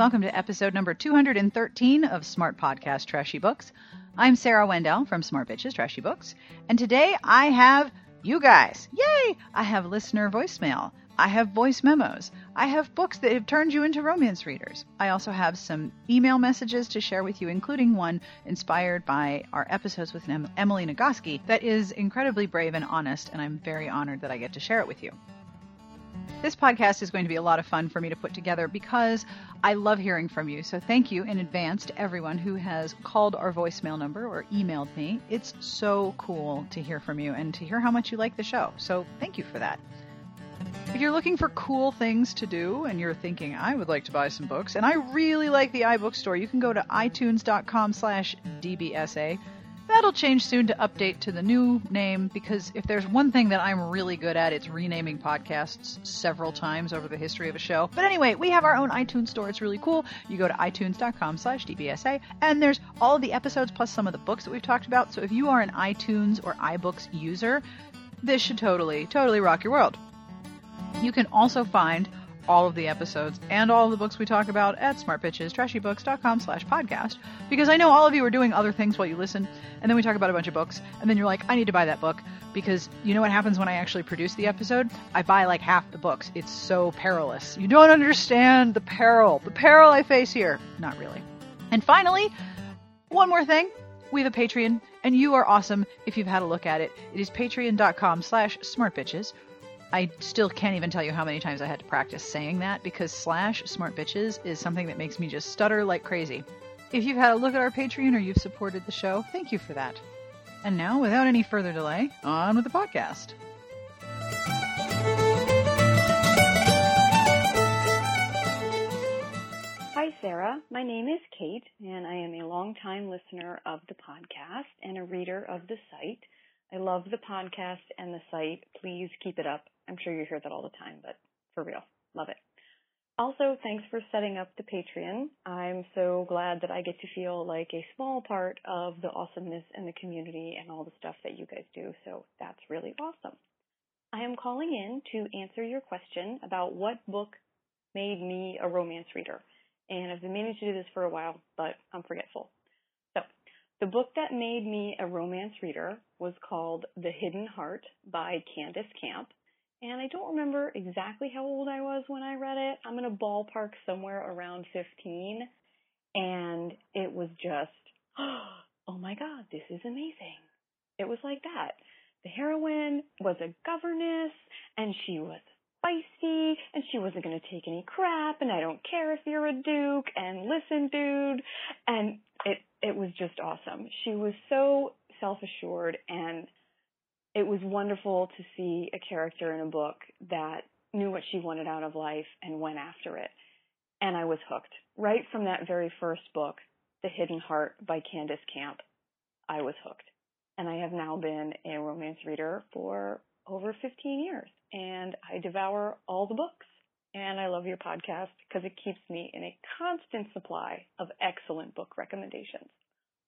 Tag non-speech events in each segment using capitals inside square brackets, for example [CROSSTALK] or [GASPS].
welcome to episode number 213 of Smart Podcast Trashy Books. I'm Sarah Wendell from Smart Bitches Trashy Books, and today I have you guys. Yay! I have listener voicemail. I have voice memos. I have books that have turned you into romance readers. I also have some email messages to share with you, including one inspired by our episodes with Emily Nagoski that is incredibly brave and honest, and I'm very honored that I get to share it with you. This podcast is going to be a lot of fun for me to put together because I love hearing from you. So thank you in advance to everyone who has called our voicemail number or emailed me. It's so cool to hear from you and to hear how much you like the show. So thank you for that. If you're looking for cool things to do and you're thinking, I would like to buy some books, and I really like the iBookstore, you can go to itunes.com slash DBSA That'll change soon to update to the new name because if there's one thing that I'm really good at, it's renaming podcasts several times over the history of a show. But anyway, we have our own iTunes store. It's really cool. You go to itunes.com slash DBSA and there's all of the episodes plus some of the books that we've talked about. So if you are an iTunes or iBooks user, this should totally, totally rock your world. You can also find all of the episodes and all of the books we talk about at smartbitchestrashybooks.com slash podcast because I know all of you are doing other things while you listen and then we talk about a bunch of books and then you're like, I need to buy that book because you know what happens when I actually produce the episode? I buy like half the books. It's so perilous. You don't understand the peril, the peril I face here. Not really. And finally, one more thing. We have a Patreon, and you are awesome if you've had a look at it. It is patreon.com slash smartbitches I still can't even tell you how many times I had to practice saying that because slash smart bitches is something that makes me just stutter like crazy. If you've had a look at our Patreon or you've supported the show, thank you for that. And now, without any further delay, on with the podcast. Hi, Sarah. My name is Kate, and I am a longtime listener of the podcast and a reader of the site. I love the podcast and the site. Please keep it up. I'm sure you hear that all the time, but for real, love it. Also, thanks for setting up the Patreon. I'm so glad that I get to feel like a small part of the awesomeness in the community and all the stuff that you guys do, so that's really awesome. I am calling in to answer your question about what book made me a romance reader. And I've been meaning to do this for a while, but I'm forgetful. So, the book that made me a romance reader was called The Hidden Heart by Candice Camp. And I don't remember exactly how old I was when I read it. I'm in a ballpark somewhere around 15. And it was just, [GASPS] oh my God, this is amazing. It was like that. The heroine was a governess and she was feisty and she wasn't going to take any crap and I don't care if you're a duke and listen dude and it it was just awesome. She was so self-assured and it was wonderful to see a character in a book that knew what she wanted out of life and went after it. And I was hooked. Right from that very first book, The Hidden Heart by Candice Camp, I was hooked. And I have now been a romance reader for over 15 years. And I devour all the books. And I love your podcast because it keeps me in a constant supply of excellent book recommendations.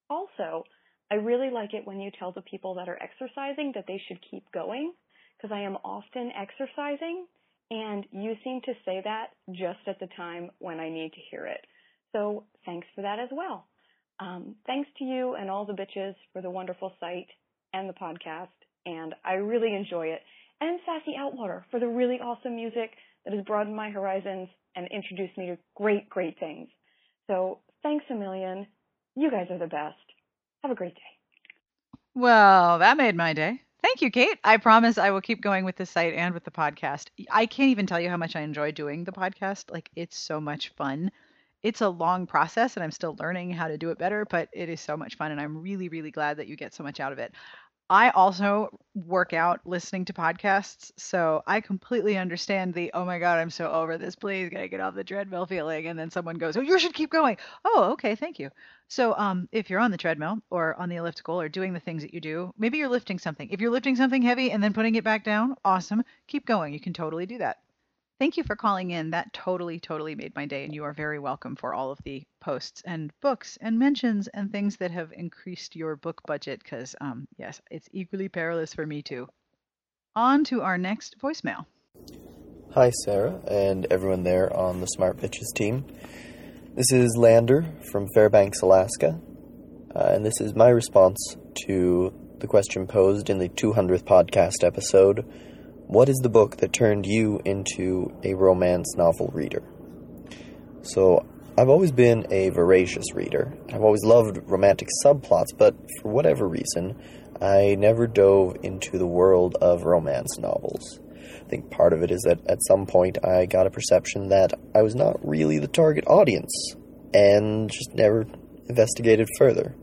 Also, I really like it when you tell the people that are exercising that they should keep going because I am often exercising and you seem to say that just at the time when I need to hear it. So thanks for that as well. Um, thanks to you and all the bitches for the wonderful site and the podcast. And I really enjoy it. And Sassy Outwater for the really awesome music that has broadened my horizons and introduced me to great, great things. So thanks a million. You guys are the best. Have a great day. Well, that made my day. Thank you, Kate. I promise I will keep going with the site and with the podcast. I can't even tell you how much I enjoy doing the podcast. Like, it's so much fun. It's a long process and I'm still learning how to do it better, but it is so much fun and I'm really, really glad that you get so much out of it. I also work out listening to podcasts, so I completely understand the oh my god, I'm so over this. Please, gotta get off the treadmill feeling. And then someone goes, oh, you should keep going. Oh, okay, thank you. So, um, if you're on the treadmill or on the elliptical or doing the things that you do, maybe you're lifting something. If you're lifting something heavy and then putting it back down, awesome. Keep going. You can totally do that. Thank you for calling in. That totally, totally made my day, and you are very welcome for all of the posts and books and mentions and things that have increased your book budget because, um, yes, it's equally perilous for me too. On to our next voicemail. Hi, Sarah, and everyone there on the Smart Bitches team. This is Lander from Fairbanks, Alaska, uh, and this is my response to the question posed in the 200th podcast episode What is the book that turned you into a romance novel reader? So, I've always been a voracious reader. I've always loved romantic subplots, but for whatever reason, I never dove into the world of romance novels. I think part of it is that at some point I got a perception that I was not really the target audience and just never investigated further.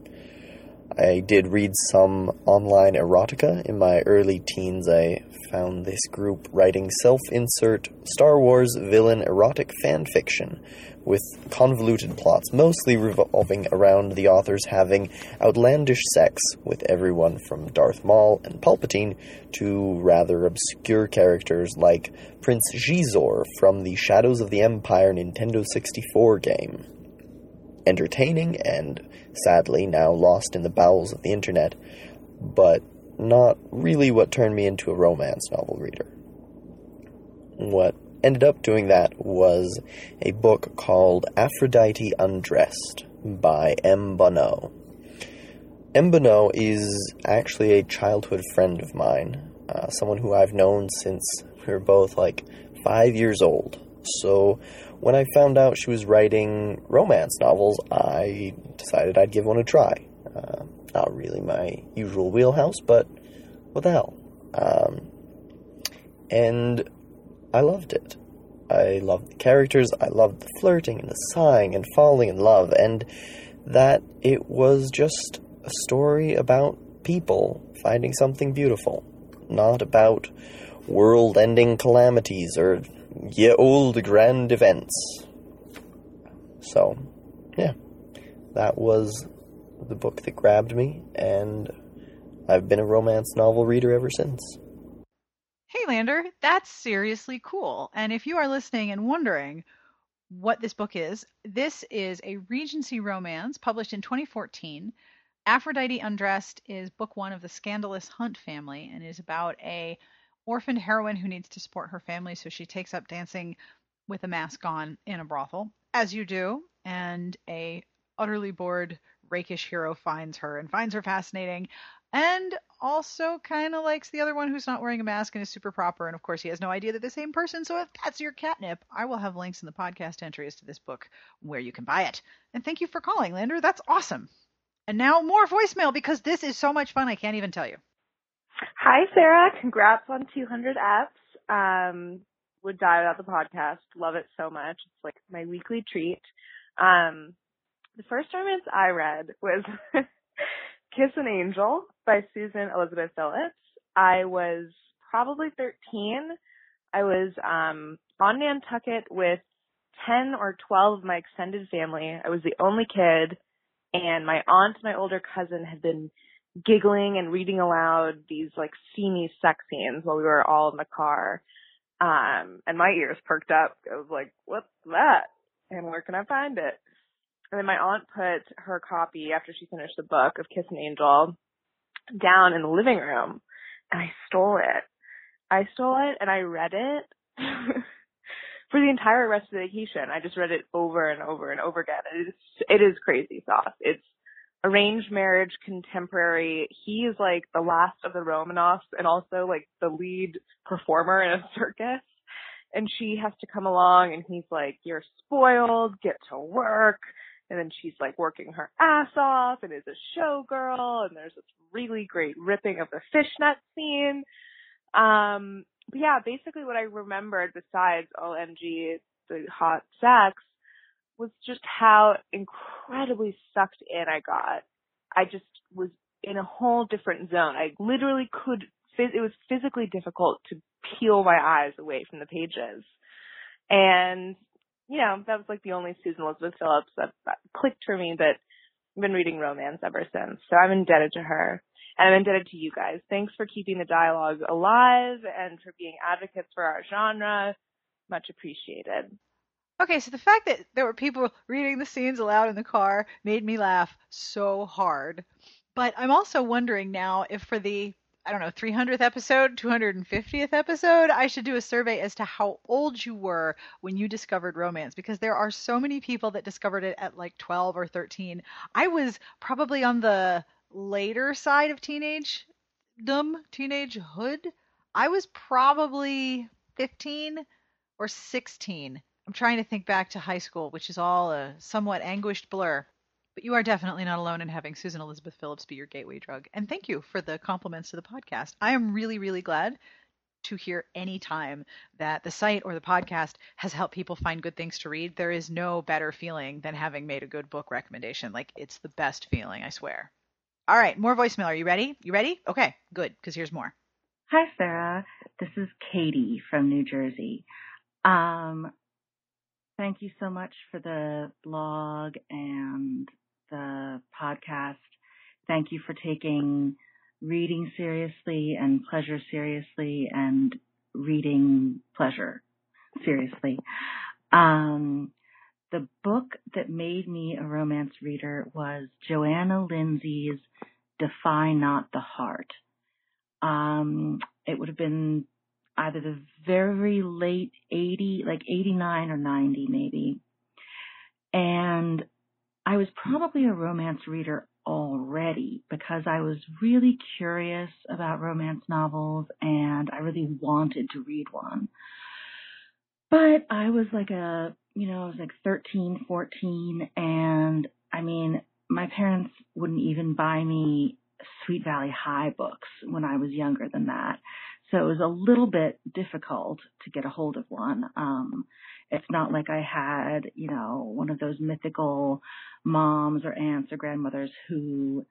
I did read some online erotica in my early teens. I found this group writing self insert Star Wars villain erotic fan fiction with convoluted plots, mostly revolving around the authors having outlandish sex with everyone from Darth Maul and Palpatine to rather obscure characters like Prince Xizor from the Shadows of the Empire Nintendo 64 game. Entertaining and, sadly, now lost in the bowels of the internet, but not really what turned me into a romance novel reader. What ended up doing that was a book called Aphrodite Undressed by M. Bonneau. M. Bonneau is actually a childhood friend of mine, uh, someone who I've known since we were both like five years old. So when I found out she was writing romance novels, I decided I'd give one a try. Uh, not really my usual wheelhouse, but what the hell? Um, and I loved it. I loved the characters, I loved the flirting and the sighing and falling in love, and that it was just a story about people finding something beautiful, not about world ending calamities or ye old grand events. So, yeah, that was the book that grabbed me, and I've been a romance novel reader ever since. Hey, Lander, that's seriously cool. And if you are listening and wondering what this book is, this is a Regency romance published in 2014. Aphrodite Undressed is book one of the Scandalous Hunt family and is about a orphaned heroine who needs to support her family, so she takes up dancing with a mask on in a brothel, as you do, and a utterly bored rakish hero finds her and finds her fascinating and also kind of likes the other one who's not wearing a mask and is super proper. And of course, he has no idea that the same person. So if that's your catnip, I will have links in the podcast entries to this book where you can buy it. And thank you for calling, Lander. That's awesome. And now more voicemail because this is so much fun. I can't even tell you. Hi, Sarah. Congrats on 200 apps. Um, would die without the podcast. Love it so much. It's like my weekly treat. Um, the first romance I read was [LAUGHS] Kiss an Angel by Susan Elizabeth Phillips. I was probably 13. I was um, on Nantucket with 10 or 12 of my extended family. I was the only kid, and my aunt my older cousin had been giggling and reading aloud these like steamy sex scenes while we were all in the car. Um, and my ears perked up. I was like, what's that? And where can I find it? And then my aunt put her copy after she finished the book of Kiss an Angel down in the living room and I stole it. I stole it and I read it [LAUGHS] for the entire rest of the vacation. I just read it over and over and over again. It is, it is crazy sauce. It's arranged marriage, contemporary. He is like the last of the Romanovs and also like the lead performer in a circus. And she has to come along and he's like, you're spoiled, get to work and then she's like working her ass off and is a showgirl and there's this really great ripping of the fishnet scene. Um but yeah, basically what I remembered besides OMG the hot sex was just how incredibly sucked in I got. I just was in a whole different zone. I literally could it was physically difficult to peel my eyes away from the pages. And you know, that was like the only Susan Elizabeth Phillips that, that clicked for me but I've been reading romance ever since. So I'm indebted to her. And I'm indebted to you guys. Thanks for keeping the dialogue alive and for being advocates for our genre. Much appreciated. Okay, so the fact that there were people reading the scenes aloud in the car made me laugh so hard. But I'm also wondering now if for the I don't know, 300th episode, 250th episode, I should do a survey as to how old you were when you discovered romance because there are so many people that discovered it at like 12 or 13. I was probably on the later side of teenage dumb teenagehood. I was probably 15 or 16. I'm trying to think back to high school, which is all a somewhat anguished blur. But you are definitely not alone in having Susan Elizabeth Phillips be your gateway drug. And thank you for the compliments to the podcast. I am really, really glad to hear any time that the site or the podcast has helped people find good things to read. There is no better feeling than having made a good book recommendation. Like it's the best feeling, I swear. All right, more voicemail. Are you ready? You ready? Okay, good, because here's more. Hi, Sarah. This is Katie from New Jersey. Um, thank you so much for the blog and the podcast. Thank you for taking reading seriously and pleasure seriously and reading pleasure seriously. Um, the book that made me a romance reader was Johanna Lindsey's Defy Not the Heart. Um, it would have been either the very late 80, like 89 or 90 maybe. And I was probably a romance reader already because I was really curious about romance novels and I really wanted to read one. But I was like a, you know, I was like 13, 14 and I mean, my parents wouldn't even buy me Sweet Valley High books when I was younger than that. So it was a little bit difficult to get a hold of one. Um, it's not like I had, you know, one of those mythical moms or aunts or grandmothers who,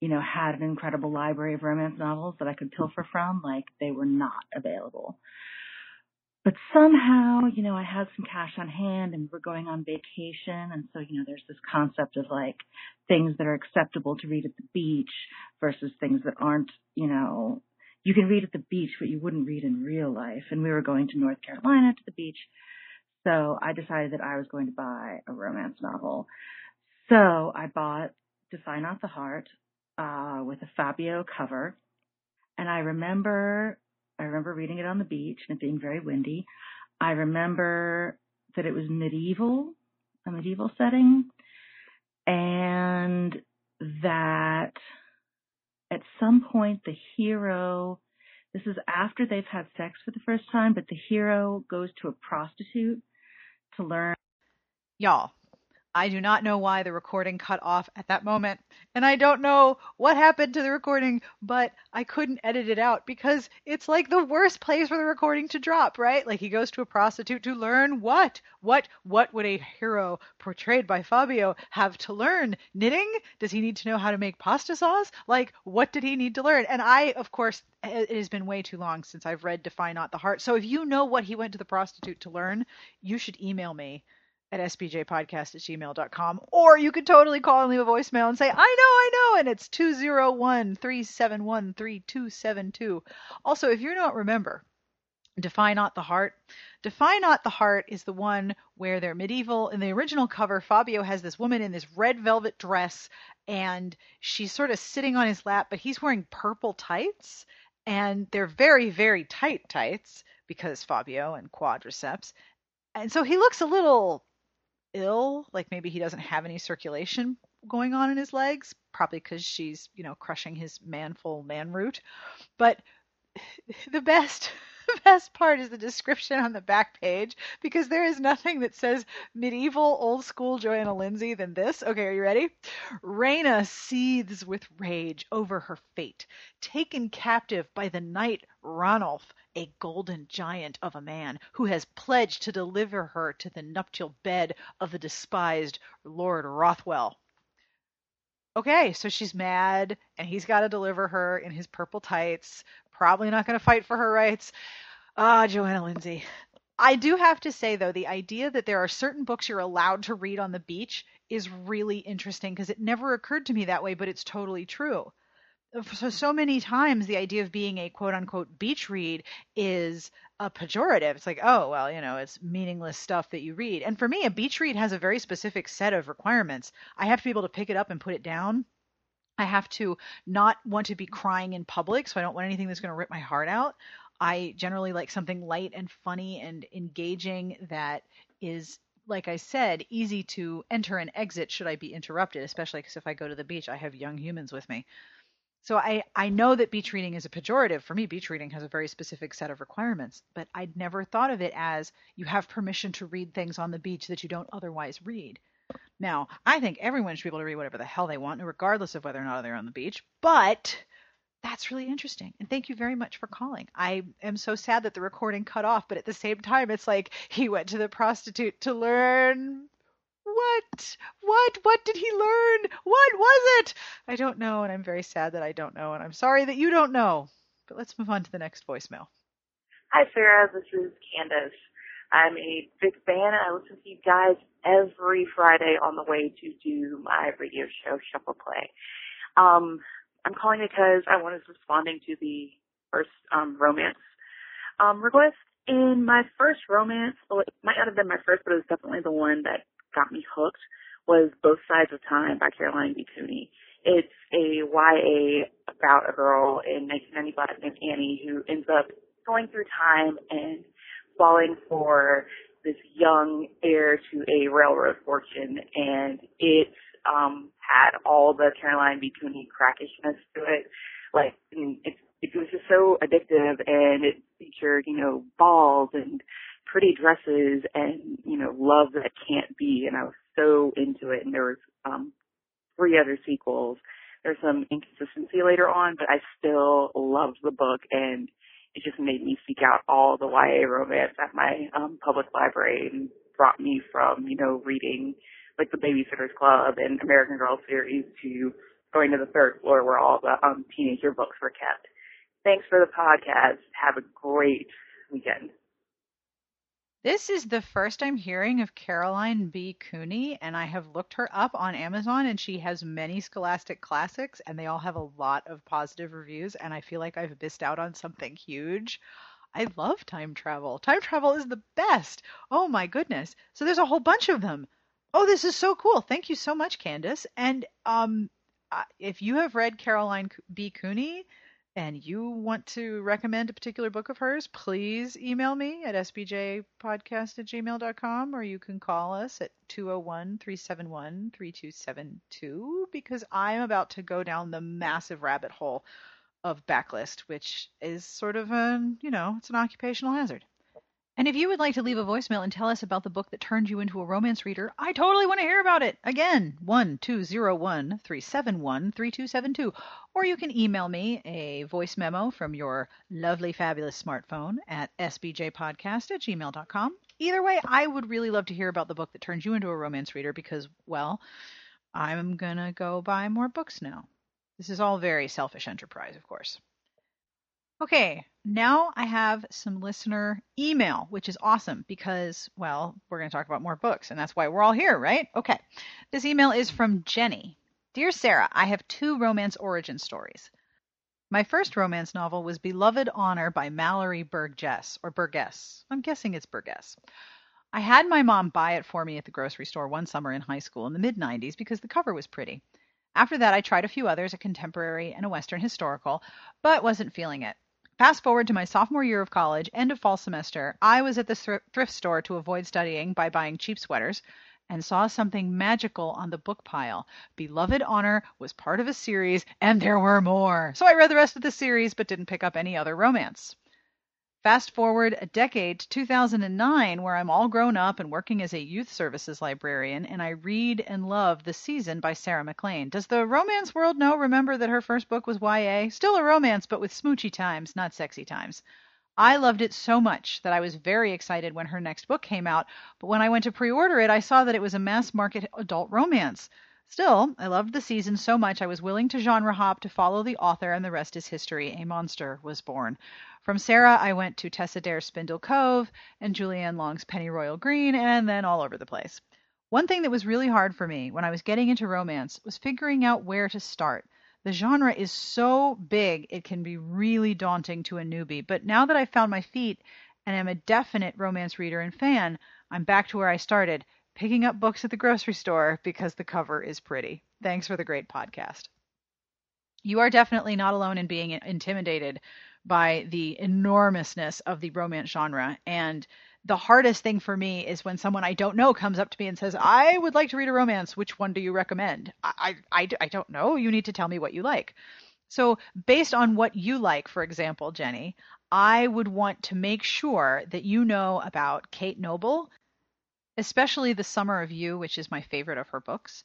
you know, had an incredible library of romance novels that I could pilfer from. Like they were not available. But somehow, you know, I had some cash on hand and we're going on vacation. And so, you know, there's this concept of like things that are acceptable to read at the beach versus things that aren't, you know, you can read at the beach, but you wouldn't read in real life. And we were going to North Carolina to the beach so I decided that I was going to buy a romance novel. So I bought Defy Not the Heart, uh, with a Fabio cover. And I remember, I remember reading it on the beach and it being very windy. I remember that it was medieval, a medieval setting, and that at some point the hero, this is after they've had sex for the first time, but the hero goes to a prostitute to learn. Y'all, I do not know why the recording cut off at that moment, and I don't know what happened to the recording, but I couldn't edit it out because it's like the worst place for the recording to drop, right? Like he goes to a prostitute to learn what? What what would a hero portrayed by Fabio have to learn? Knitting? Does he need to know how to make pasta sauce? Like what did he need to learn? And I, of course, it has been way too long since I've read Defy Not the Heart. So if you know what he went to the prostitute to learn, you should email me at sbjpodcast at gmail.com. Or you could totally call and leave a voicemail and say, I know, I know, and it's 201 371 3272. Also, if you don't remember, Defy Not the Heart. Defy Not the Heart is the one where they're medieval. In the original cover, Fabio has this woman in this red velvet dress, and she's sort of sitting on his lap, but he's wearing purple tights, and they're very, very tight tights because Fabio and quadriceps. And so he looks a little ill, like maybe he doesn't have any circulation going on in his legs, probably because she's, you know, crushing his manful man root. But [LAUGHS] the best [LAUGHS] best part is the description on the back page because there is nothing that says medieval old school Johanna Lindsey than this. Okay, are you ready? Raina seethes with rage over her fate, taken captive by the knight Ranulf, a golden giant of a man who has pledged to deliver her to the nuptial bed of the despised Lord Rothwell. Okay, so she's mad and he's got to deliver her in his purple tights. Probably not going to fight for her rights. Ah, Johanna Lindsey. I do have to say though, the idea that there are certain books you're allowed to read on the beach is really interesting because it never occurred to me that way, but it's totally true so so many times the idea of being a quote unquote beach read is a pejorative. It's like, oh well, you know, it's meaningless stuff that you read. And for me, a beach read has a very specific set of requirements. I have to be able to pick it up and put it down. I have to not want to be crying in public, so I don't want anything that's going to rip my heart out. I generally like something light and funny and engaging that is like I said, easy to enter and exit should I be interrupted, especially because if I go to the beach, I have young humans with me. So I, I know that beach reading is a pejorative. For me, beach reading has a very specific set of requirements, but I'd never thought of it as you have permission to read things on the beach that you don't otherwise read. Now, I think everyone should be able to read whatever the hell they want, regardless of whether or not they're on the beach, but that's really interesting. And thank you very much for calling. I am so sad that the recording cut off, but at the same time, it's like he went to the prostitute to learn what? What? What did he learn? What was it? I don't know, and I'm very sad that I don't know, and I'm sorry that you don't know. But let's move on to the next voicemail. Hi, Sarah. This is Candace. I'm a big fan, and I listen to you guys every Friday on the way to do my radio show, Shuffle Play. Um, I'm calling because I was responding to the first um, romance um, request. In my first romance, well, it might not have been my first, but it was definitely the one that got me hooked, was Both Sides of Time by Caroline B. Cooney. It's a YA about a girl in 1995 named Annie who ends up going through time and falling for this young heir to a railroad fortune, and it um had all the Caroline B. Cooney crackishness to it. Like it, it was just so addictive, and it featured you know balls and pretty dresses and you know love that can't be, and I was so into it. And there was um three other sequels. There's some inconsistency later on, but I still loved the book and it just made me seek out all the YA romance at my um, public library and brought me from, you know, reading like the Babysitter's Club and American Girl series to going to the third floor where all the um, teenager books were kept. Thanks for the podcast. Have a great weekend. This is the first I'm hearing of Caroline B. Cooney, and I have looked her up on Amazon, and she has many Scholastic classics, and they all have a lot of positive reviews, and I feel like I've missed out on something huge. I love time travel. Time travel is the best. Oh my goodness. So there's a whole bunch of them. Oh, this is so cool. Thank you so much, Candace. And um, uh, if you have read Caroline B. Cooney, and you want to recommend a particular book of hers, please email me at sbjpodcast at gmail.com or you can call us at 201 371 3272 because I'm about to go down the massive rabbit hole of backlist, which is sort of a, you know, it's an occupational hazard. And if you would like to leave a voicemail and tell us about the book that turned you into a romance reader, I totally want to hear about it. Again, 1201 371 3272. Or you can email me a voice memo from your lovely, fabulous smartphone at sbjpodcast at gmail.com. Either way, I would really love to hear about the book that turned you into a romance reader because, well, I'm going to go buy more books now. This is all very selfish enterprise, of course. Okay, now I have some listener email, which is awesome because, well, we're going to talk about more books, and that's why we're all here, right? Okay. This email is from Jenny. Dear Sarah, I have two romance origin stories. My first romance novel was Beloved Honor by Mallory Burgess, or Burgess. I'm guessing it's Burgess. I had my mom buy it for me at the grocery store one summer in high school in the mid 90s because the cover was pretty. After that, I tried a few others, a contemporary and a Western historical, but wasn't feeling it. Fast forward to my sophomore year of college, end of fall semester, I was at the thrift store to avoid studying by buying cheap sweaters and saw something magical on the book pile. Beloved Honor was part of a series, and there were more. So I read the rest of the series but didn't pick up any other romance. Fast forward a decade to 2009, where I'm all grown up and working as a youth services librarian, and I read and love The Season by Sarah MacLean. Does the romance world know, remember that her first book was YA? Still a romance, but with smoochy times, not sexy times. I loved it so much that I was very excited when her next book came out, but when I went to pre order it, I saw that it was a mass market adult romance. Still, I loved the season so much I was willing to genre hop to follow the author, and the rest is history. A monster was born. From Sarah, I went to Tessa Dare's Spindle Cove and Julie Anne Long's Pennyroyal Green, and then all over the place. One thing that was really hard for me when I was getting into romance was figuring out where to start. The genre is so big, it can be really daunting to a newbie. But now that I've found my feet and am a definite romance reader and fan, I'm back to where I started, picking up books at the grocery store because the cover is pretty. Thanks for the great podcast. you are definitely not alone in being intimidated by the enormousness of the romance genre. And the hardest thing for me is when someone I don't know comes up to me and says, I would like to read a romance. Which one do you recommend? I, I, I don't know. You need to tell me what you like. So, based on what you like, for example, Jenny, I would want to make sure that you know about Kate Noble, especially The Summer of You, which is my favorite of her books.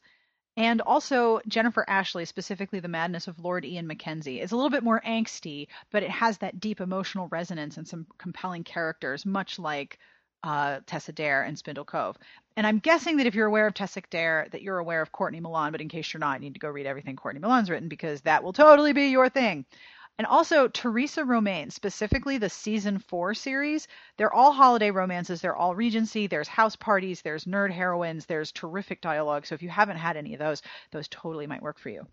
And also Jennifer Ashley, specifically The Madness of Lord Ian Mackenzie, is a little bit more angsty, but it has that deep emotional resonance and some compelling characters, much like uh, Tessa Dare and Spindle Cove. And I'm guessing that if you're aware of Tessa Dare, that you're aware of Courtney Milan, but in case you're not, you need to go read everything Courtney Milan's written because that will totally be your thing. And also Theresa Romain, specifically the season four series. They're all holiday romances. They're all Regency. There's house parties. There's nerd heroines. There's terrific dialogue. So if you haven't had any of those, those totally might work for you.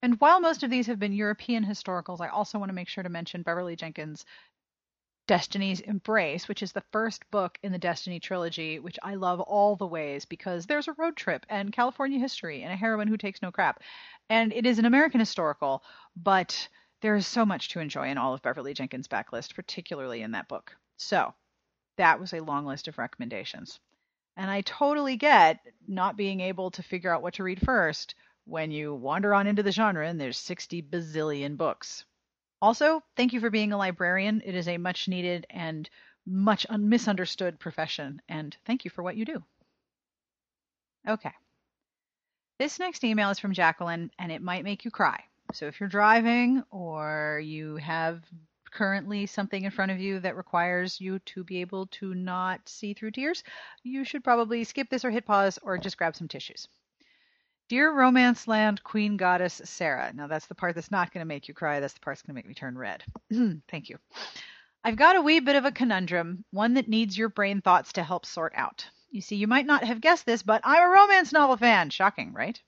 And while most of these have been European historicals, I also want to make sure to mention Beverly Jenkins' Destiny's Embrace, which is the first book in the Destiny trilogy, which I love all the ways because there's a road trip and California history and a heroine who takes no crap. And it is an American historical, but there is so much to enjoy in all of Beverly Jenkins' backlist, particularly in that book. So, that was a long list of recommendations. And I totally get not being able to figure out what to read first when you wander on into the genre and there's 60 bazillion books. Also, thank you for being a librarian. It is a much needed and much un- misunderstood profession, and thank you for what you do. Okay. This next email is from Jacqueline, and it might make you cry. So if you're driving or you have currently something in front of you that requires you to be able to not see through tears, you should probably skip this or hit pause or just grab some tissues. Dear Romance Land Queen Goddess Sarah. Now that's the part that's not going to make you cry. That's the part that's going to make me turn red. [CLEARS THROAT] Thank you. I've got a wee bit of a conundrum, one that needs your brain thoughts to help sort out. You see, you might not have guessed this, but I'm a romance novel fan. Shocking, right?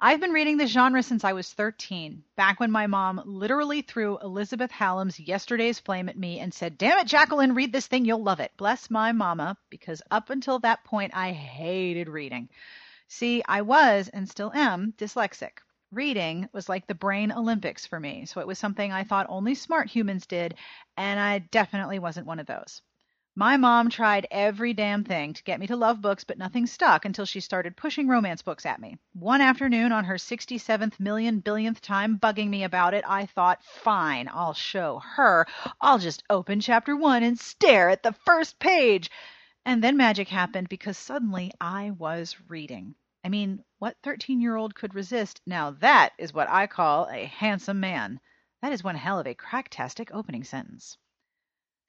I've been reading the genre since I was 13, back when my mom literally threw Elizabeth Hallam's Yesterday's Flame at me and said, Damn it, Jacqueline, read this thing, you'll love it. Bless my mama, because up until that point, I hated reading. See, I was, and still am, dyslexic. Reading was like the brain Olympics for me, so it was something I thought only smart humans did, and I definitely wasn't one of those. My mom tried every damn thing to get me to love books, but nothing stuck until she started pushing romance books at me. One afternoon, on her 67th million billionth time bugging me about it, I thought, fine, I'll show her. I'll just open chapter one and stare at the first page. And then magic happened because suddenly I was reading. I mean, what 13 year old could resist? Now that is what I call a handsome man. That is one hell of a cracktastic opening sentence.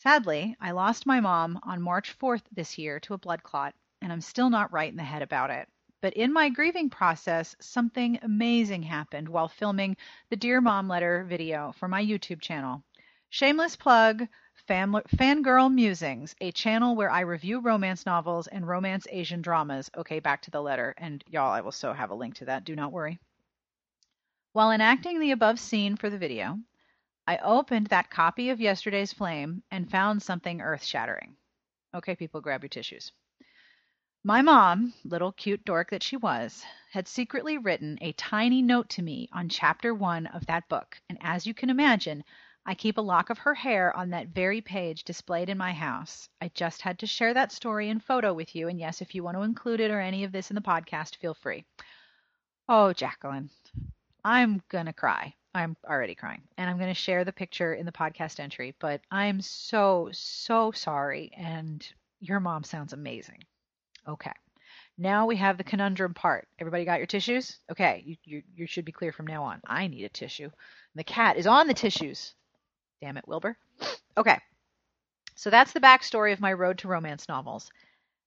Sadly, I lost my mom on March 4th this year to a blood clot, and I'm still not right in the head about it. But in my grieving process, something amazing happened while filming the Dear Mom Letter video for my YouTube channel. Shameless plug Fan, Fangirl Musings, a channel where I review romance novels and romance Asian dramas. Okay, back to the letter. And y'all, I will so have a link to that. Do not worry. While enacting the above scene for the video, I opened that copy of yesterday's flame and found something earth shattering. Okay, people, grab your tissues. My mom, little cute dork that she was, had secretly written a tiny note to me on chapter one of that book, and as you can imagine, I keep a lock of her hair on that very page displayed in my house. I just had to share that story and photo with you, and yes, if you want to include it or any of this in the podcast, feel free. Oh, Jacqueline, I'm gonna cry. I'm already crying. And I'm going to share the picture in the podcast entry, but I'm so, so sorry. And your mom sounds amazing. Okay. Now we have the conundrum part. Everybody got your tissues? Okay. You, you, you should be clear from now on. I need a tissue. the cat is on the tissues. Damn it, Wilbur. Okay. So that's the backstory of my road to romance novels.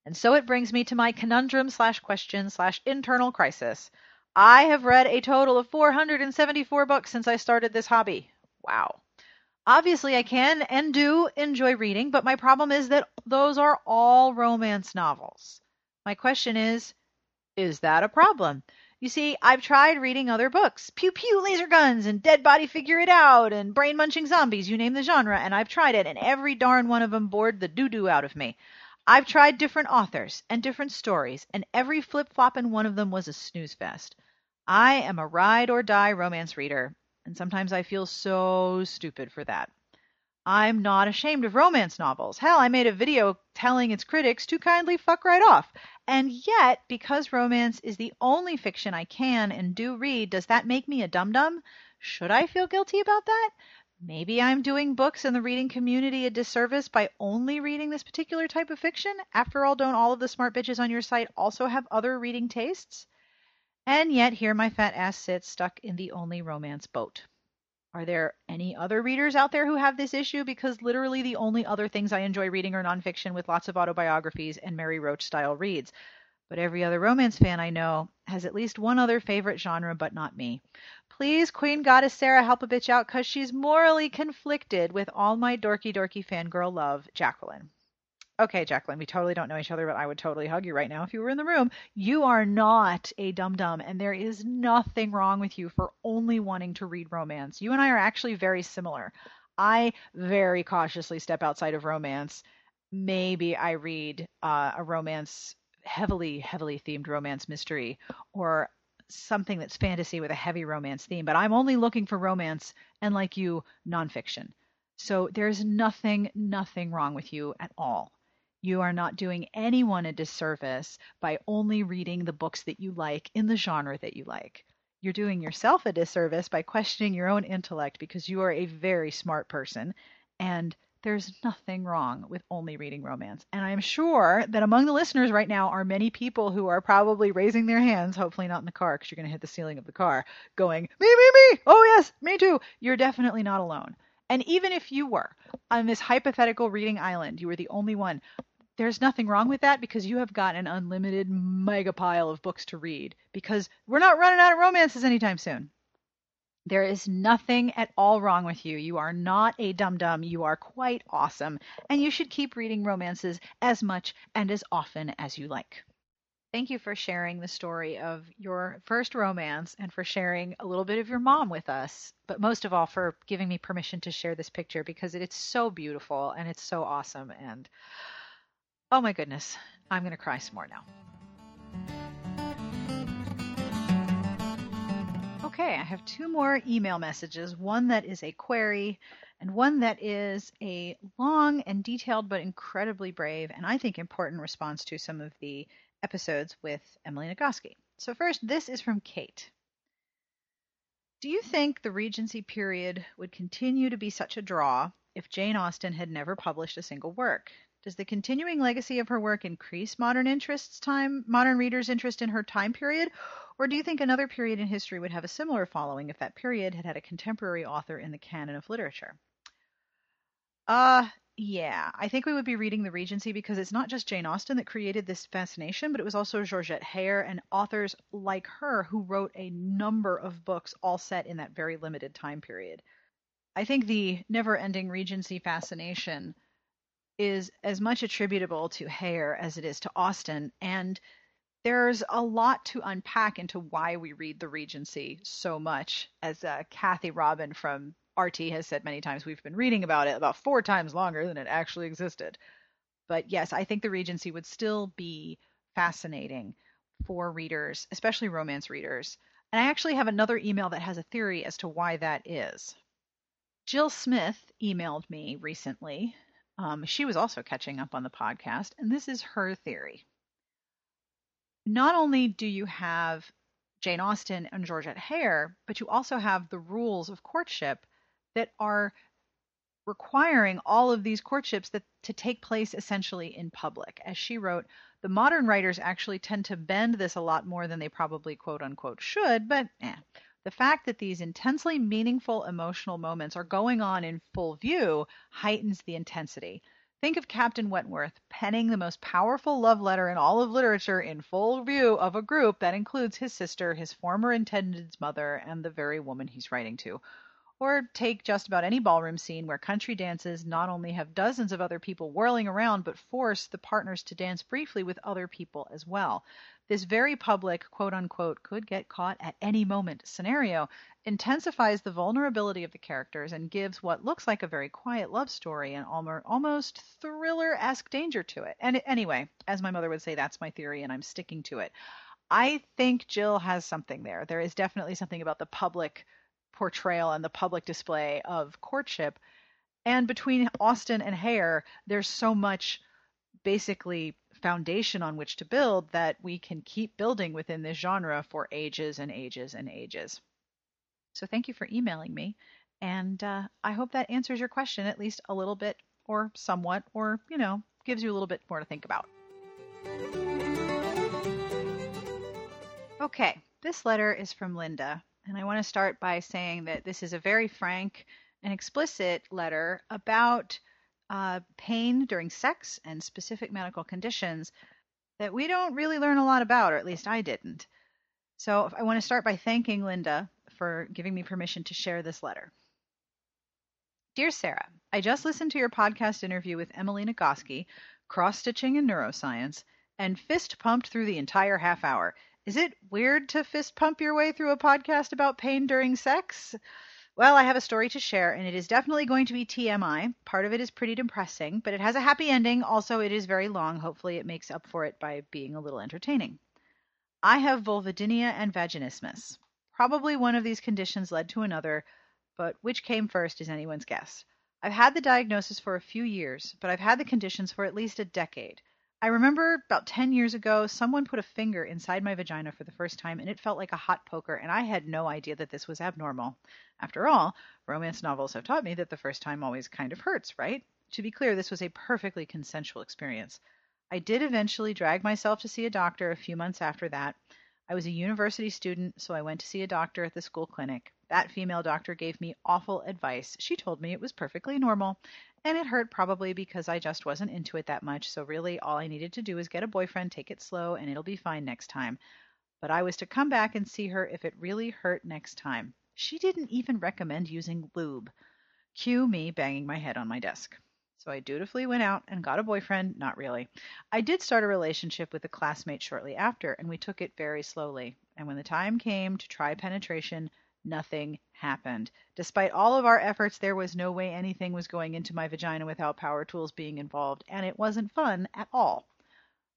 And so it brings me to my conundrum slash question slash internal crisis I have read a total of 474 books since I started this hobby. Wow. Obviously, I can and do enjoy reading, but my problem is that those are all romance novels. My question is is that a problem? You see, I've tried reading other books pew pew laser guns and dead body figure it out and brain munching zombies, you name the genre, and I've tried it, and every darn one of them bored the doo doo out of me. I've tried different authors and different stories, and every flip flop in one of them was a snooze fest. I am a ride or die romance reader, and sometimes I feel so stupid for that. I'm not ashamed of romance novels. Hell, I made a video telling its critics to kindly fuck right off. And yet, because romance is the only fiction I can and do read, does that make me a dum dum? Should I feel guilty about that? Maybe I'm doing books and the reading community a disservice by only reading this particular type of fiction. After all, don't all of the smart bitches on your site also have other reading tastes? And yet, here my fat ass sits stuck in the only romance boat. Are there any other readers out there who have this issue? Because literally the only other things I enjoy reading are nonfiction with lots of autobiographies and Mary Roach style reads. But every other romance fan I know has at least one other favorite genre, but not me. Please, Queen Goddess Sarah, help a bitch out because she's morally conflicted with all my dorky dorky fangirl love, Jacqueline. Okay, Jacqueline, we totally don't know each other, but I would totally hug you right now if you were in the room. You are not a dum dum, and there is nothing wrong with you for only wanting to read romance. You and I are actually very similar. I very cautiously step outside of romance. Maybe I read uh, a romance, heavily, heavily themed romance mystery, or something that's fantasy with a heavy romance theme, but I'm only looking for romance and, like you, nonfiction. So there's nothing, nothing wrong with you at all. You are not doing anyone a disservice by only reading the books that you like in the genre that you like. You're doing yourself a disservice by questioning your own intellect because you are a very smart person and there's nothing wrong with only reading romance. And I'm sure that among the listeners right now are many people who are probably raising their hands, hopefully not in the car because you're going to hit the ceiling of the car, going, me, me, me. Oh, yes, me too. You're definitely not alone. And even if you were on this hypothetical reading island, you were the only one, there's nothing wrong with that because you have got an unlimited mega pile of books to read because we're not running out of romances anytime soon. There is nothing at all wrong with you. You are not a dum dum. You are quite awesome. And you should keep reading romances as much and as often as you like. Thank you for sharing the story of your first romance and for sharing a little bit of your mom with us. But most of all, for giving me permission to share this picture because it's so beautiful and it's so awesome. And Oh my goodness. I'm going to cry some more now. Okay, I have two more email messages one that is a query and one that is a long and detailed but incredibly brave and I think important response to some of the episodes with Emily Nagoski. So, first, this is from Kate. Do you think the Regency period would continue to be such a draw if Jane Austen had never published a single work? Does the continuing legacy of her work increase modern interests time modern readers' interest in her time period, or do you think another period in history would have a similar following if that period had had a contemporary author in the canon of literature? Uh yeah, I think we would be reading the Regency because it's not just Jane Austen that created this fascination, but it was also Georgette Heyer and authors like her who wrote a number of books all set in that very limited time period. I think the never ending Regency fascination is as much attributable to Heyer as it is to Austen. And there's a lot to unpack into why we read the Regency so much. As uh, Kathe Robin from RT has said many times, we've been reading about it about four times longer than it actually existed. But yes, I think the Regency would still be fascinating for readers, especially romance readers. And I actually have another email that has a theory as to why that is. Jill Smith emailed me recently um, she was also catching up on the podcast, and this is her theory. Not only do you have Jane Austen and Georgette Heyer, but you also have the rules of courtship that are requiring all of these courtships that to take place essentially in public. As she wrote, the modern writers actually tend to bend this a lot more than they probably quote unquote should, but eh. The fact that these intensely meaningful emotional moments are going on in full view heightens the intensity. Think of Captain Wentworth penning the most powerful love letter in all of literature in full view of a group that includes his sister, his former intended's mother, and the very woman he's writing to. Or take just about any ballroom scene where country dances not only have dozens of other people whirling around, but force the partners to dance briefly with other people as well. This very public, quote unquote, could get caught at any moment scenario intensifies the vulnerability of the characters and gives what looks like a very quiet love story an almost thriller esque danger to it. And anyway, as my mother would say, that's my theory, and I'm sticking to it. I think Jill has something there. There is definitely something about the public portrayal and the public display of courtship. And between Austen and Heyer, there's so much basically foundation on which to build that we can keep building within this genre for ages and ages and ages. So thank you for emailing me. And uh, I hope that answers your question at least a little bit or somewhat, or, you know, gives you a little bit more to think about. Okay, this letter is from Linda. And I want to start by saying that this is a very frank and explicit letter about uh, pain during sex and specific medical conditions that we don't really learn a lot about, or at least I didn't. So I want to start by thanking Linda for giving me permission to share this letter. Dear Sarah, I just listened to your podcast interview with Emily Nagoski, cross stitching and neuroscience, and fist pumped through the entire half hour. Is it weird to fist pump your way through a podcast about pain during sex? Well, I have a story to share, and it is definitely going to be TMI. Part of it is pretty depressing, but it has a happy ending. Also, it is very long. Hopefully, it makes up for it by being a little entertaining. I have vulvodynia and vaginismus. Probably one of these conditions led to another, but which came first is anyone's guess. I've had the diagnosis for a few years, but I've had the conditions for at least a decade. I remember about 10 years ago, someone put a finger inside my vagina for the first time, and it felt like a hot poker, and I had no idea that this was abnormal. After all, romance novels have taught me that the first time always kind of hurts, right? To be clear, this was a perfectly consensual experience. I did eventually drag myself to see a doctor a few months after that. I was a university student, so I went to see a doctor at the school clinic. That female doctor gave me awful advice. She told me it was perfectly normal, and it hurt probably because I just wasn't into it that much. So, really, all I needed to do was get a boyfriend, take it slow, and it'll be fine next time. But I was to come back and see her if it really hurt next time. She didn't even recommend using lube. Cue me banging my head on my desk. So I dutifully went out and got a boyfriend. Not really. I did start a relationship with a classmate shortly after, and we took it very slowly. And when the time came to try penetration, nothing happened. Despite all of our efforts, there was no way anything was going into my vagina without power tools being involved, and it wasn't fun at all.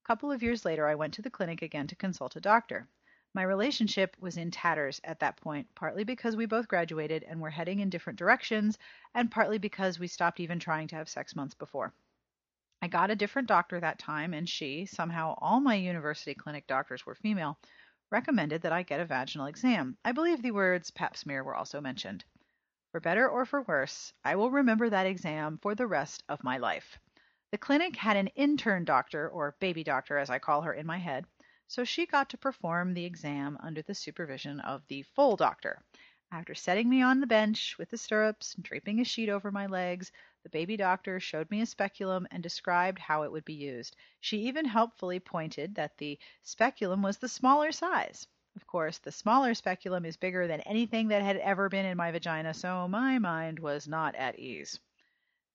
A couple of years later, I went to the clinic again to consult a doctor. My relationship was in tatters at that point, partly because we both graduated and were heading in different directions, and partly because we stopped even trying to have sex months before. I got a different doctor that time, and she, somehow all my university clinic doctors were female, recommended that I get a vaginal exam. I believe the words pap smear were also mentioned. For better or for worse, I will remember that exam for the rest of my life. The clinic had an intern doctor, or baby doctor as I call her in my head, so she got to perform the exam under the supervision of the full doctor. After setting me on the bench with the stirrups and draping a sheet over my legs, the baby doctor showed me a speculum and described how it would be used. She even helpfully pointed that the speculum was the smaller size. Of course, the smaller speculum is bigger than anything that had ever been in my vagina, so my mind was not at ease.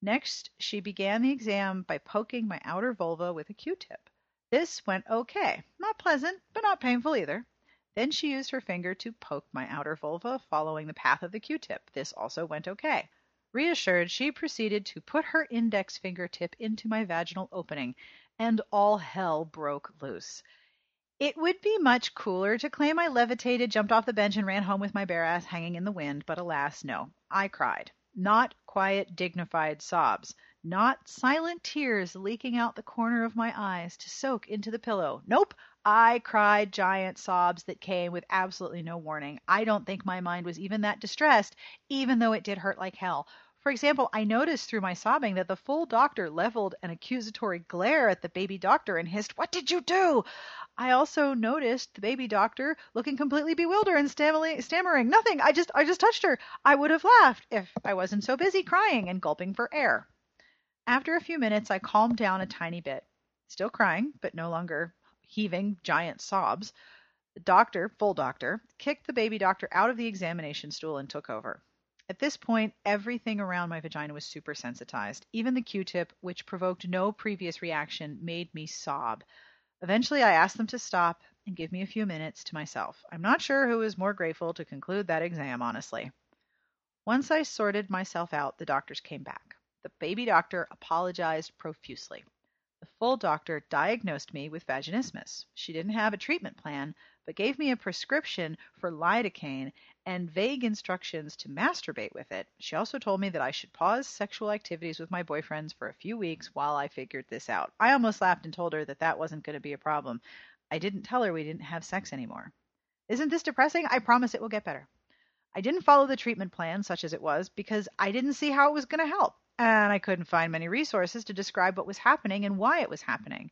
Next, she began the exam by poking my outer vulva with a Q-tip. This went okay. Not pleasant, but not painful either. Then she used her finger to poke my outer vulva, following the path of the Q-tip. This also went okay. Reassured, she proceeded to put her index fingertip into my vaginal opening, and all hell broke loose. It would be much cooler to claim I levitated, jumped off the bench, and ran home with my bare ass hanging in the wind, but alas, no. I cried. Not quiet, dignified sobs. Not silent tears leaking out the corner of my eyes to soak into the pillow. Nope! I cried giant sobs that came with absolutely no warning. I don't think my mind was even that distressed, even though it did hurt like hell. For example, I noticed through my sobbing that the full doctor leveled an accusatory glare at the baby doctor and hissed, What did you do? I also noticed the baby doctor looking completely bewildered and stammering, Nothing. I just, I just touched her. I would have laughed if I wasn't so busy crying and gulping for air. After a few minutes, I calmed down a tiny bit. Still crying, but no longer heaving giant sobs. The doctor, full doctor, kicked the baby doctor out of the examination stool and took over. At this point, everything around my vagina was super sensitized. Even the Q tip, which provoked no previous reaction, made me sob. Eventually, I asked them to stop and give me a few minutes to myself. I'm not sure who was more grateful to conclude that exam, honestly. Once I sorted myself out, the doctors came back. The baby doctor apologized profusely. The full doctor diagnosed me with vaginismus. She didn't have a treatment plan, but gave me a prescription for lidocaine and vague instructions to masturbate with it. She also told me that I should pause sexual activities with my boyfriends for a few weeks while I figured this out. I almost laughed and told her that that wasn't going to be a problem. I didn't tell her we didn't have sex anymore. Isn't this depressing? I promise it will get better. I didn't follow the treatment plan, such as it was, because I didn't see how it was going to help and I couldn't find many resources to describe what was happening and why it was happening.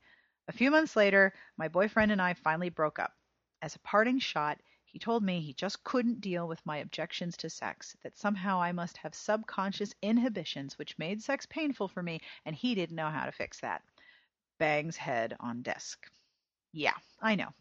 A few months later, my boyfriend and I finally broke up. As a parting shot, he told me he just couldn't deal with my objections to sex, that somehow I must have subconscious inhibitions which made sex painful for me, and he didn't know how to fix that. Bangs head on desk. Yeah, I know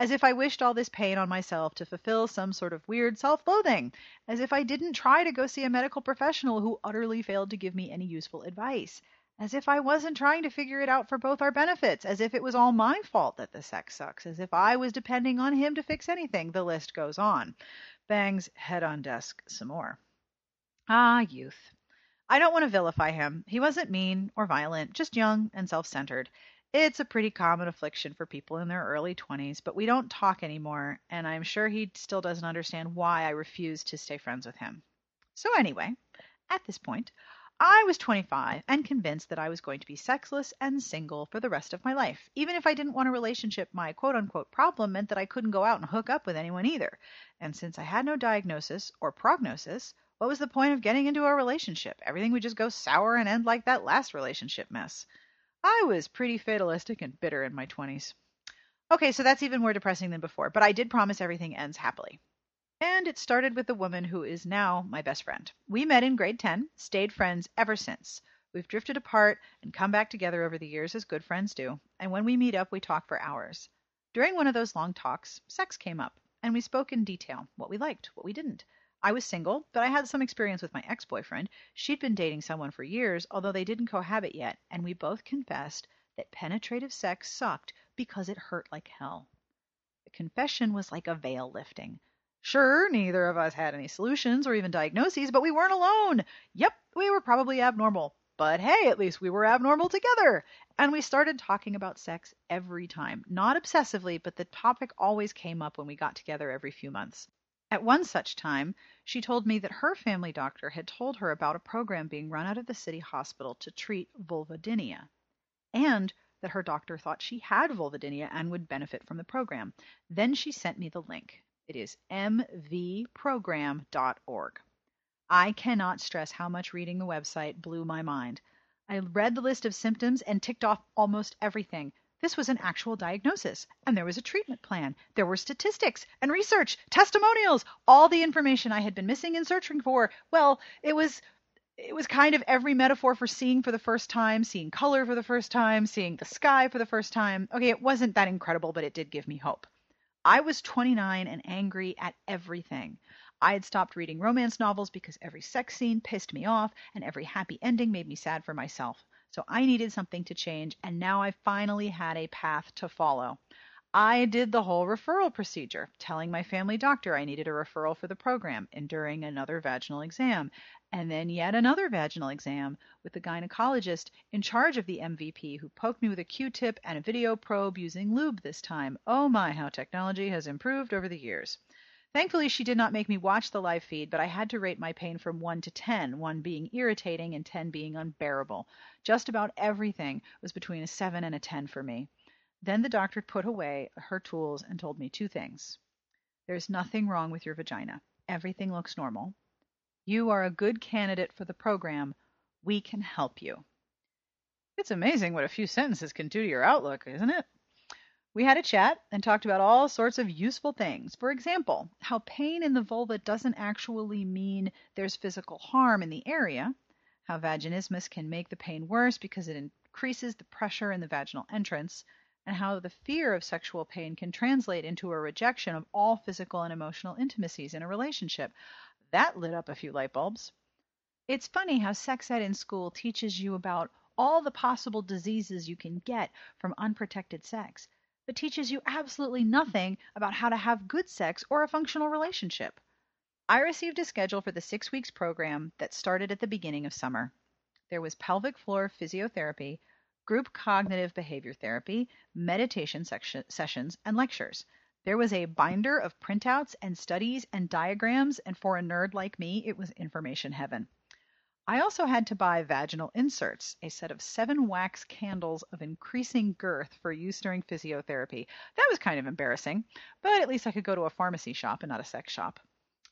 as if I wished all this pain on myself to fulfill some sort of weird self loathing, as if I didn't try to go see a medical professional who utterly failed to give me any useful advice, as if I wasn't trying to figure it out for both our benefits, as if it was all my fault that the sex sucks, as if I was depending on him to fix anything. The list goes on. Bangs head on desk some more. Ah, youth. I don't want to vilify him. He wasn't mean or violent, just young and self centered. It's a pretty common affliction for people in their early 20s, but we don't talk anymore, and I'm sure he still doesn't understand why I refuse to stay friends with him. So, anyway, at this point, I was 25 and convinced that I was going to be sexless and single for the rest of my life. Even if I didn't want a relationship, my quote unquote problem meant that I couldn't go out and hook up with anyone either. And since I had no diagnosis or prognosis, what was the point of getting into a relationship? Everything would just go sour and end like that last relationship mess. I was pretty fatalistic and bitter in my 20s. Okay, so that's even more depressing than before, but I did promise everything ends happily. And it started with the woman who is now my best friend. We met in grade 10, stayed friends ever since. We've drifted apart and come back together over the years as good friends do, and when we meet up, we talk for hours. During one of those long talks, sex came up, and we spoke in detail what we liked, what we didn't. I was single, but I had some experience with my ex boyfriend. She'd been dating someone for years, although they didn't cohabit yet, and we both confessed that penetrative sex sucked because it hurt like hell. The confession was like a veil lifting. Sure, neither of us had any solutions or even diagnoses, but we weren't alone. Yep, we were probably abnormal. But hey, at least we were abnormal together. And we started talking about sex every time. Not obsessively, but the topic always came up when we got together every few months. At one such time, she told me that her family doctor had told her about a program being run out of the city hospital to treat vulvodynia, and that her doctor thought she had vulvodynia and would benefit from the program. Then she sent me the link. It is mvprogram.org. I cannot stress how much reading the website blew my mind. I read the list of symptoms and ticked off almost everything. This was an actual diagnosis, and there was a treatment plan. There were statistics and research, testimonials, all the information I had been missing and searching for. Well, it was it was kind of every metaphor for seeing for the first time, seeing color for the first time, seeing the sky for the first time. Okay, it wasn't that incredible, but it did give me hope. I was 29 and angry at everything. I had stopped reading romance novels because every sex scene pissed me off and every happy ending made me sad for myself. So I needed something to change, and now I finally had a path to follow. I did the whole referral procedure, telling my family doctor I needed a referral for the program, enduring another vaginal exam, and then yet another vaginal exam with the gynecologist in charge of the MVP who poked me with a Q tip and a video probe using lube this time. Oh my, how technology has improved over the years. Thankfully, she did not make me watch the live feed, but I had to rate my pain from 1 to 10, 1 being irritating and 10 being unbearable. Just about everything was between a 7 and a 10 for me. Then the doctor put away her tools and told me two things. There's nothing wrong with your vagina. Everything looks normal. You are a good candidate for the program. We can help you. It's amazing what a few sentences can do to your outlook, isn't it? We had a chat and talked about all sorts of useful things. For example, how pain in the vulva doesn't actually mean there's physical harm in the area, how vaginismus can make the pain worse because it increases the pressure in the vaginal entrance, and how the fear of sexual pain can translate into a rejection of all physical and emotional intimacies in a relationship. That lit up a few light bulbs. It's funny how sex ed in school teaches you about all the possible diseases you can get from unprotected sex but teaches you absolutely nothing about how to have good sex or a functional relationship. I received a schedule for the six weeks program that started at the beginning of summer. There was pelvic floor physiotherapy, group cognitive behavior therapy, meditation section, sessions, and lectures. There was a binder of printouts and studies and diagrams, and for a nerd like me, it was information heaven. I also had to buy vaginal inserts, a set of seven wax candles of increasing girth for use during physiotherapy. That was kind of embarrassing, but at least I could go to a pharmacy shop and not a sex shop.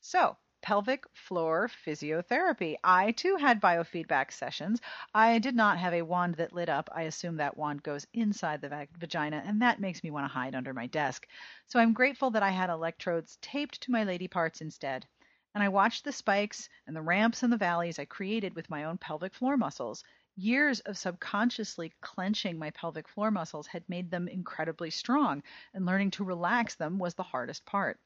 So, pelvic floor physiotherapy. I too had biofeedback sessions. I did not have a wand that lit up. I assume that wand goes inside the va- vagina, and that makes me want to hide under my desk. So I'm grateful that I had electrodes taped to my lady parts instead. And I watched the spikes and the ramps and the valleys I created with my own pelvic floor muscles. Years of subconsciously clenching my pelvic floor muscles had made them incredibly strong, and learning to relax them was the hardest part.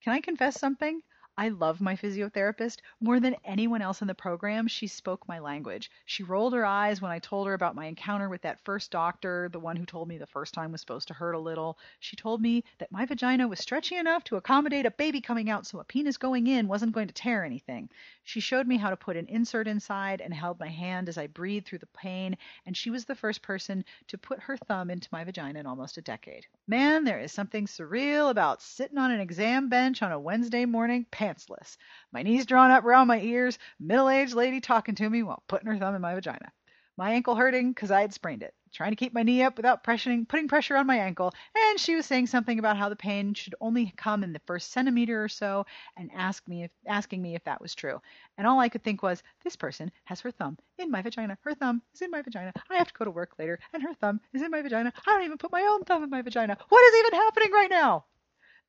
Can I confess something? I love my physiotherapist. More than anyone else in the program, she spoke my language. She rolled her eyes when I told her about my encounter with that first doctor, the one who told me the first time was supposed to hurt a little. She told me that my vagina was stretchy enough to accommodate a baby coming out so a penis going in wasn't going to tear anything. She showed me how to put an insert inside and held my hand as I breathed through the pain, and she was the first person to put her thumb into my vagina in almost a decade. Man, there is something surreal about sitting on an exam bench on a Wednesday morning pantsless, my knees drawn up around my ears, middle-aged lady talking to me while putting her thumb in my vagina. My ankle hurting because I had sprained it, trying to keep my knee up without pressuring, putting pressure on my ankle, and she was saying something about how the pain should only come in the first centimeter or so, and ask me if, asking me if that was true. And all I could think was, this person has her thumb in my vagina. Her thumb is in my vagina. I have to go to work later, and her thumb is in my vagina. I don't even put my own thumb in my vagina. What is even happening right now?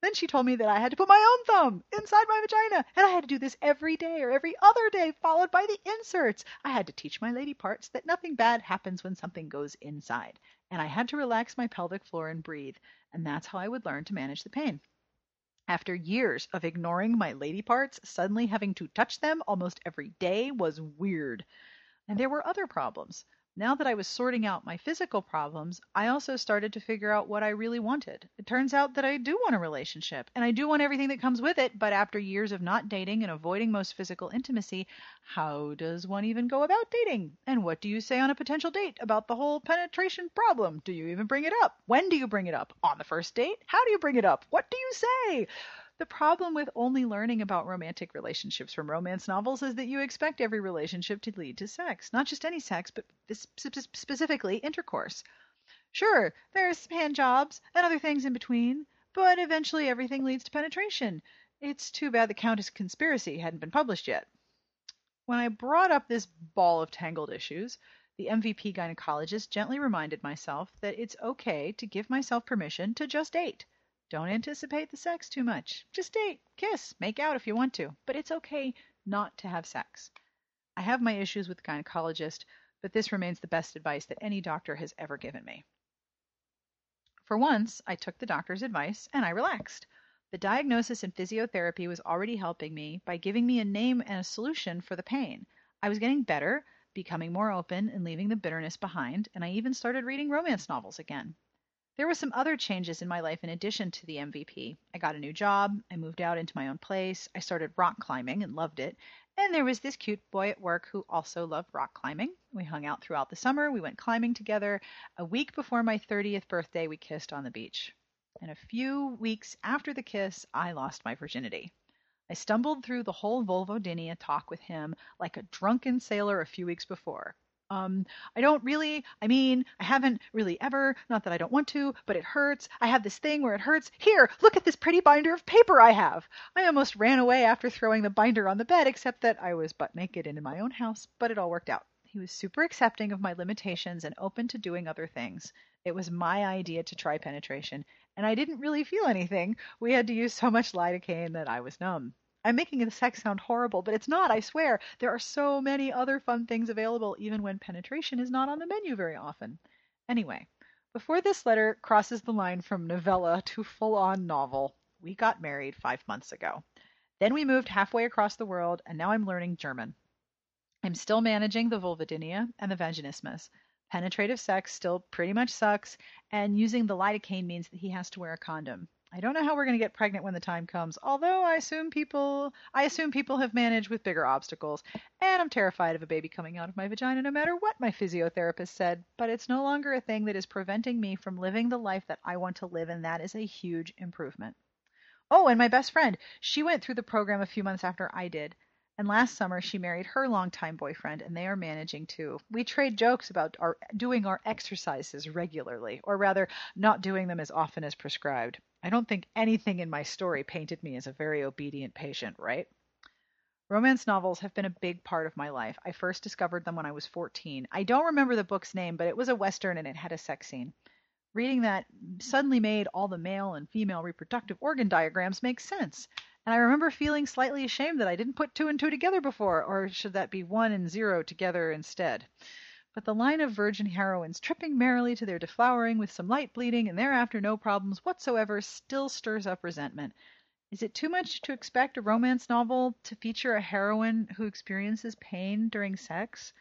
Then she told me that I had to put my own thumb inside my vagina, and I had to do this every day or every other day, followed by the inserts. I had to teach my lady parts that nothing bad happens when something goes inside, and I had to relax my pelvic floor and breathe, and that's how I would learn to manage the pain. After years of ignoring my lady parts, suddenly having to touch them almost every day was weird. And there were other problems. Now that I was sorting out my physical problems, I also started to figure out what I really wanted. It turns out that I do want a relationship, and I do want everything that comes with it, but after years of not dating and avoiding most physical intimacy, how does one even go about dating? And what do you say on a potential date about the whole penetration problem? Do you even bring it up? When do you bring it up? On the first date? How do you bring it up? What do you say? The problem with only learning about romantic relationships from romance novels is that you expect every relationship to lead to sex. Not just any sex, but specifically intercourse. Sure, there's hand jobs and other things in between, but eventually everything leads to penetration. It's too bad the Countess Conspiracy hadn't been published yet. When I brought up this ball of tangled issues, the MVP gynecologist gently reminded myself that it's okay to give myself permission to just date. Don't anticipate the sex too much. Just date, kiss, make out if you want to, but it's okay not to have sex. I have my issues with the gynecologist, but this remains the best advice that any doctor has ever given me. For once, I took the doctor's advice and I relaxed. The diagnosis and physiotherapy was already helping me by giving me a name and a solution for the pain. I was getting better, becoming more open, and leaving the bitterness behind, and I even started reading romance novels again. There were some other changes in my life in addition to the MVP. I got a new job, I moved out into my own place, I started rock climbing and loved it, and there was this cute boy at work who also loved rock climbing. We hung out throughout the summer, we went climbing together. A week before my 30th birthday, we kissed on the beach. And a few weeks after the kiss, I lost my virginity. I stumbled through the whole Vulvodynia talk with him like a drunken sailor a few weeks before. Um, I don't really, I mean, I haven't really ever, not that I don't want to, but it hurts. I have this thing where it hurts. Here, look at this pretty binder of paper I have. I almost ran away after throwing the binder on the bed, except that I was butt naked and in my own house, but it all worked out. He was super accepting of my limitations and open to doing other things. It was my idea to try penetration, and I didn't really feel anything. We had to use so much lidocaine that I was numb. I'm making the sex sound horrible, but it's not, I swear. There are so many other fun things available, even when penetration is not on the menu very often. Anyway, before this letter crosses the line from novella to full on novel, we got married five months ago. Then we moved halfway across the world, and now I'm learning German. I'm still managing the vulvodynia and the vaginismus. Penetrative sex still pretty much sucks, and using the lidocaine means that he has to wear a condom. I don't know how we're going to get pregnant when the time comes, although I assume people I assume people have managed with bigger obstacles, and I'm terrified of a baby coming out of my vagina no matter what my physiotherapist said, but it's no longer a thing that is preventing me from living the life that I want to live and that is a huge improvement. Oh, and my best friend, she went through the program a few months after I did. And last summer she married her longtime boyfriend and they are managing too. We trade jokes about our doing our exercises regularly, or rather not doing them as often as prescribed. I don't think anything in my story painted me as a very obedient patient, right? Romance novels have been a big part of my life. I first discovered them when I was 14. I don't remember the book's name, but it was a western and it had a sex scene. Reading that suddenly made all the male and female reproductive organ diagrams make sense. And I remember feeling slightly ashamed that I didn't put two and two together before, or should that be one and zero together instead? But the line of virgin heroines tripping merrily to their deflowering with some light bleeding and thereafter no problems whatsoever still stirs up resentment. Is it too much to expect a romance novel to feature a heroine who experiences pain during sex?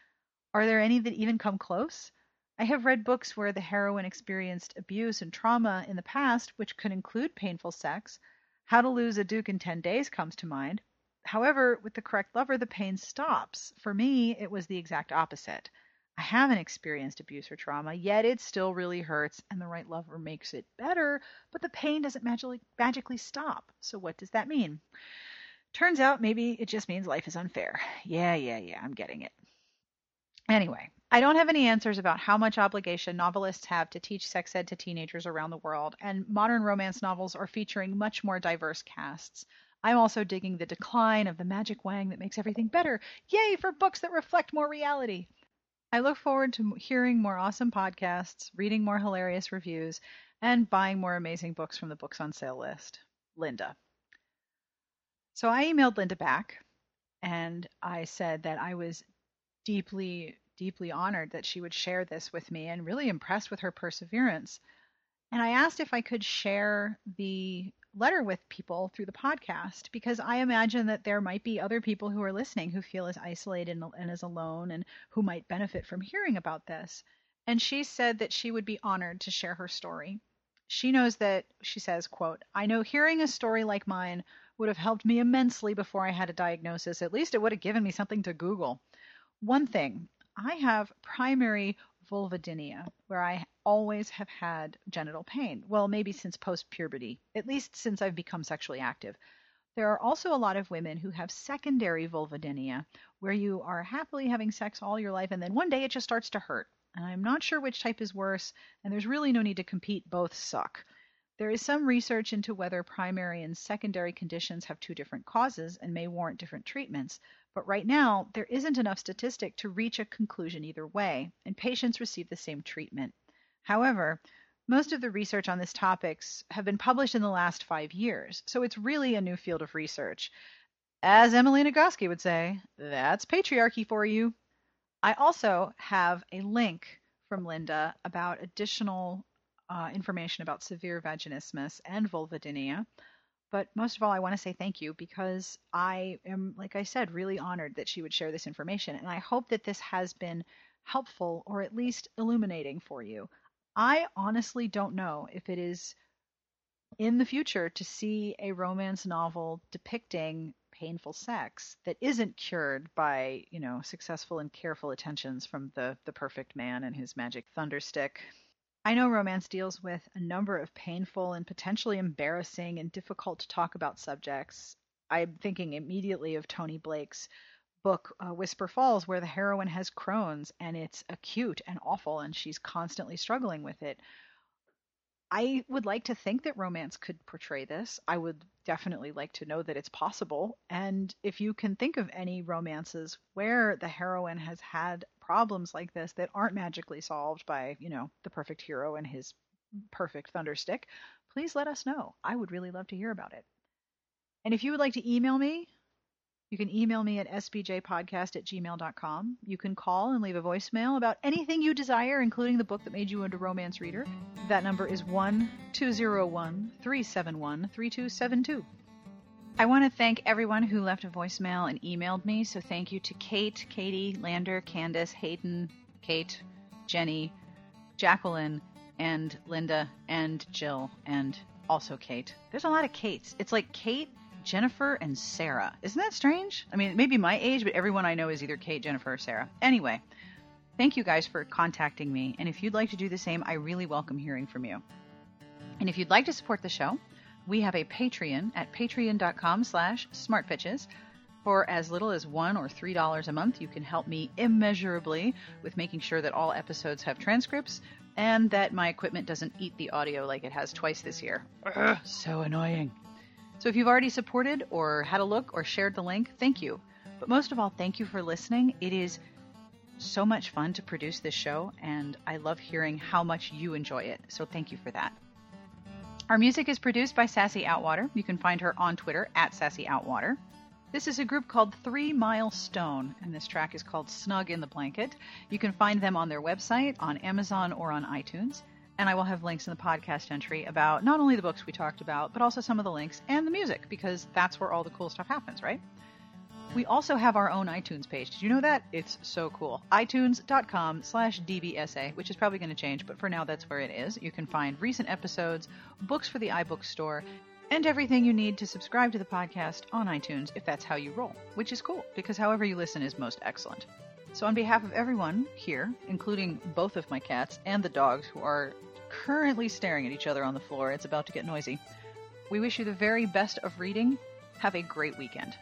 Are there any that even come close? I have read books where the heroine experienced abuse and trauma in the past, which could include painful sex, how to Lose a Duke in 10 Days comes to mind. However, with the correct lover, the pain stops. For me, it was the exact opposite. I haven't experienced abuse or trauma, yet it still really hurts, and the right lover makes it better, but the pain doesn't magically, magically stop. So, what does that mean? Turns out maybe it just means life is unfair. Yeah, yeah, yeah, I'm getting it. Anyway, I don't have any answers about how much obligation novelists have to teach sex ed to teenagers around the world, and modern romance novels are featuring much more diverse casts. I'm also digging the decline of the magic wang that makes everything better. Yay for books that reflect more reality! I look forward to hearing more awesome podcasts, reading more hilarious reviews, and buying more amazing books from the books on sale list. Linda. So I emailed Linda back and I said that I was deeply deeply honored that she would share this with me and really impressed with her perseverance. And I asked if I could share the letter with people through the podcast because I imagine that there might be other people who are listening who feel as isolated and, and as alone and who might benefit from hearing about this. And she said that she would be honored to share her story. She knows that she says, quote, I know hearing a story like mine would have helped me immensely before I had a diagnosis. At least it would have given me something to Google. One thing I have primary vulvodynia, where I always have had genital pain. Well, maybe since post puberty, at least since I've become sexually active. There are also a lot of women who have secondary vulvodynia, where you are happily having sex all your life and then one day it just starts to hurt. And I'm not sure which type is worse, and there's really no need to compete, both suck. There is some research into whether primary and secondary conditions have two different causes and may warrant different treatments, but right now there isn't enough statistic to reach a conclusion either way, and patients receive the same treatment. However, most of the research on these topics have been published in the last five years, so it's really a new field of research. As Emily Nagoski would say, that's patriarchy for you. I also have a link from Linda about additional uh, information about severe vaginismus and vulvodynia. But most of all, I want to say thank you because I am, like I said, really honored that she would share this information. And I hope that this has been helpful or at least illuminating for you. I honestly don't know if it is in the future to see a romance novel depicting painful sex that isn't cured by, you know, successful and careful attentions from the the perfect man and his magic thunderstick. I know romance deals with a number of painful and potentially embarrassing and difficult to talk about subjects. I'm thinking immediately of Toni Blake's book uh, Whisper Falls, where the heroine has Crohn's and it's acute and awful, and she's constantly struggling with it. I would like to think that romance could portray this. I would definitely like to know that it's possible. And if you can think of any romances where the heroine has had problems like this that aren't magically solved by, you know, the perfect hero and his perfect thunderstick, please let us know. I would really love to hear about it. And if you would like to email me, you can email me at sbjpodcast at gmail.com. You can call and leave a voicemail about anything you desire, including the book that made you into a romance reader. That number is 1 201 371 3272. I want to thank everyone who left a voicemail and emailed me. So thank you to Kate, Katie, Lander, Candace, Hayden, Kate, Jenny, Jacqueline, and Linda, and Jill, and also Kate. There's a lot of Kates. It's like Kate, Jennifer, and Sarah. Isn't that strange? I mean, maybe my age, but everyone I know is either Kate, Jennifer, or Sarah. Anyway, thank you guys for contacting me. And if you'd like to do the same, I really welcome hearing from you. And if you'd like to support the show, we have a Patreon at patreon.com slash smartbitches. For as little as one or three dollars a month, you can help me immeasurably with making sure that all episodes have transcripts and that my equipment doesn't eat the audio like it has twice this year. Ugh, so annoying. So if you've already supported or had a look or shared the link, thank you. But most of all, thank you for listening. It is so much fun to produce this show, and I love hearing how much you enjoy it. So thank you for that. Our music is produced by Sassy Outwater. You can find her on Twitter at Sassy Outwater. This is a group called Three Mile Stone, and this track is called Snug in the Blanket. You can find them on their website, on Amazon, or on iTunes. And I will have links in the podcast entry about not only the books we talked about, but also some of the links and the music, because that's where all the cool stuff happens, right? We also have our own iTunes page. Did you know that? It's so cool. iTunes.com slash DBSA, which is probably going to change, but for now that's where it is. You can find recent episodes, books for the iBook store, and everything you need to subscribe to the podcast on iTunes if that's how you roll, which is cool because however you listen is most excellent. So, on behalf of everyone here, including both of my cats and the dogs who are currently staring at each other on the floor, it's about to get noisy, we wish you the very best of reading. Have a great weekend.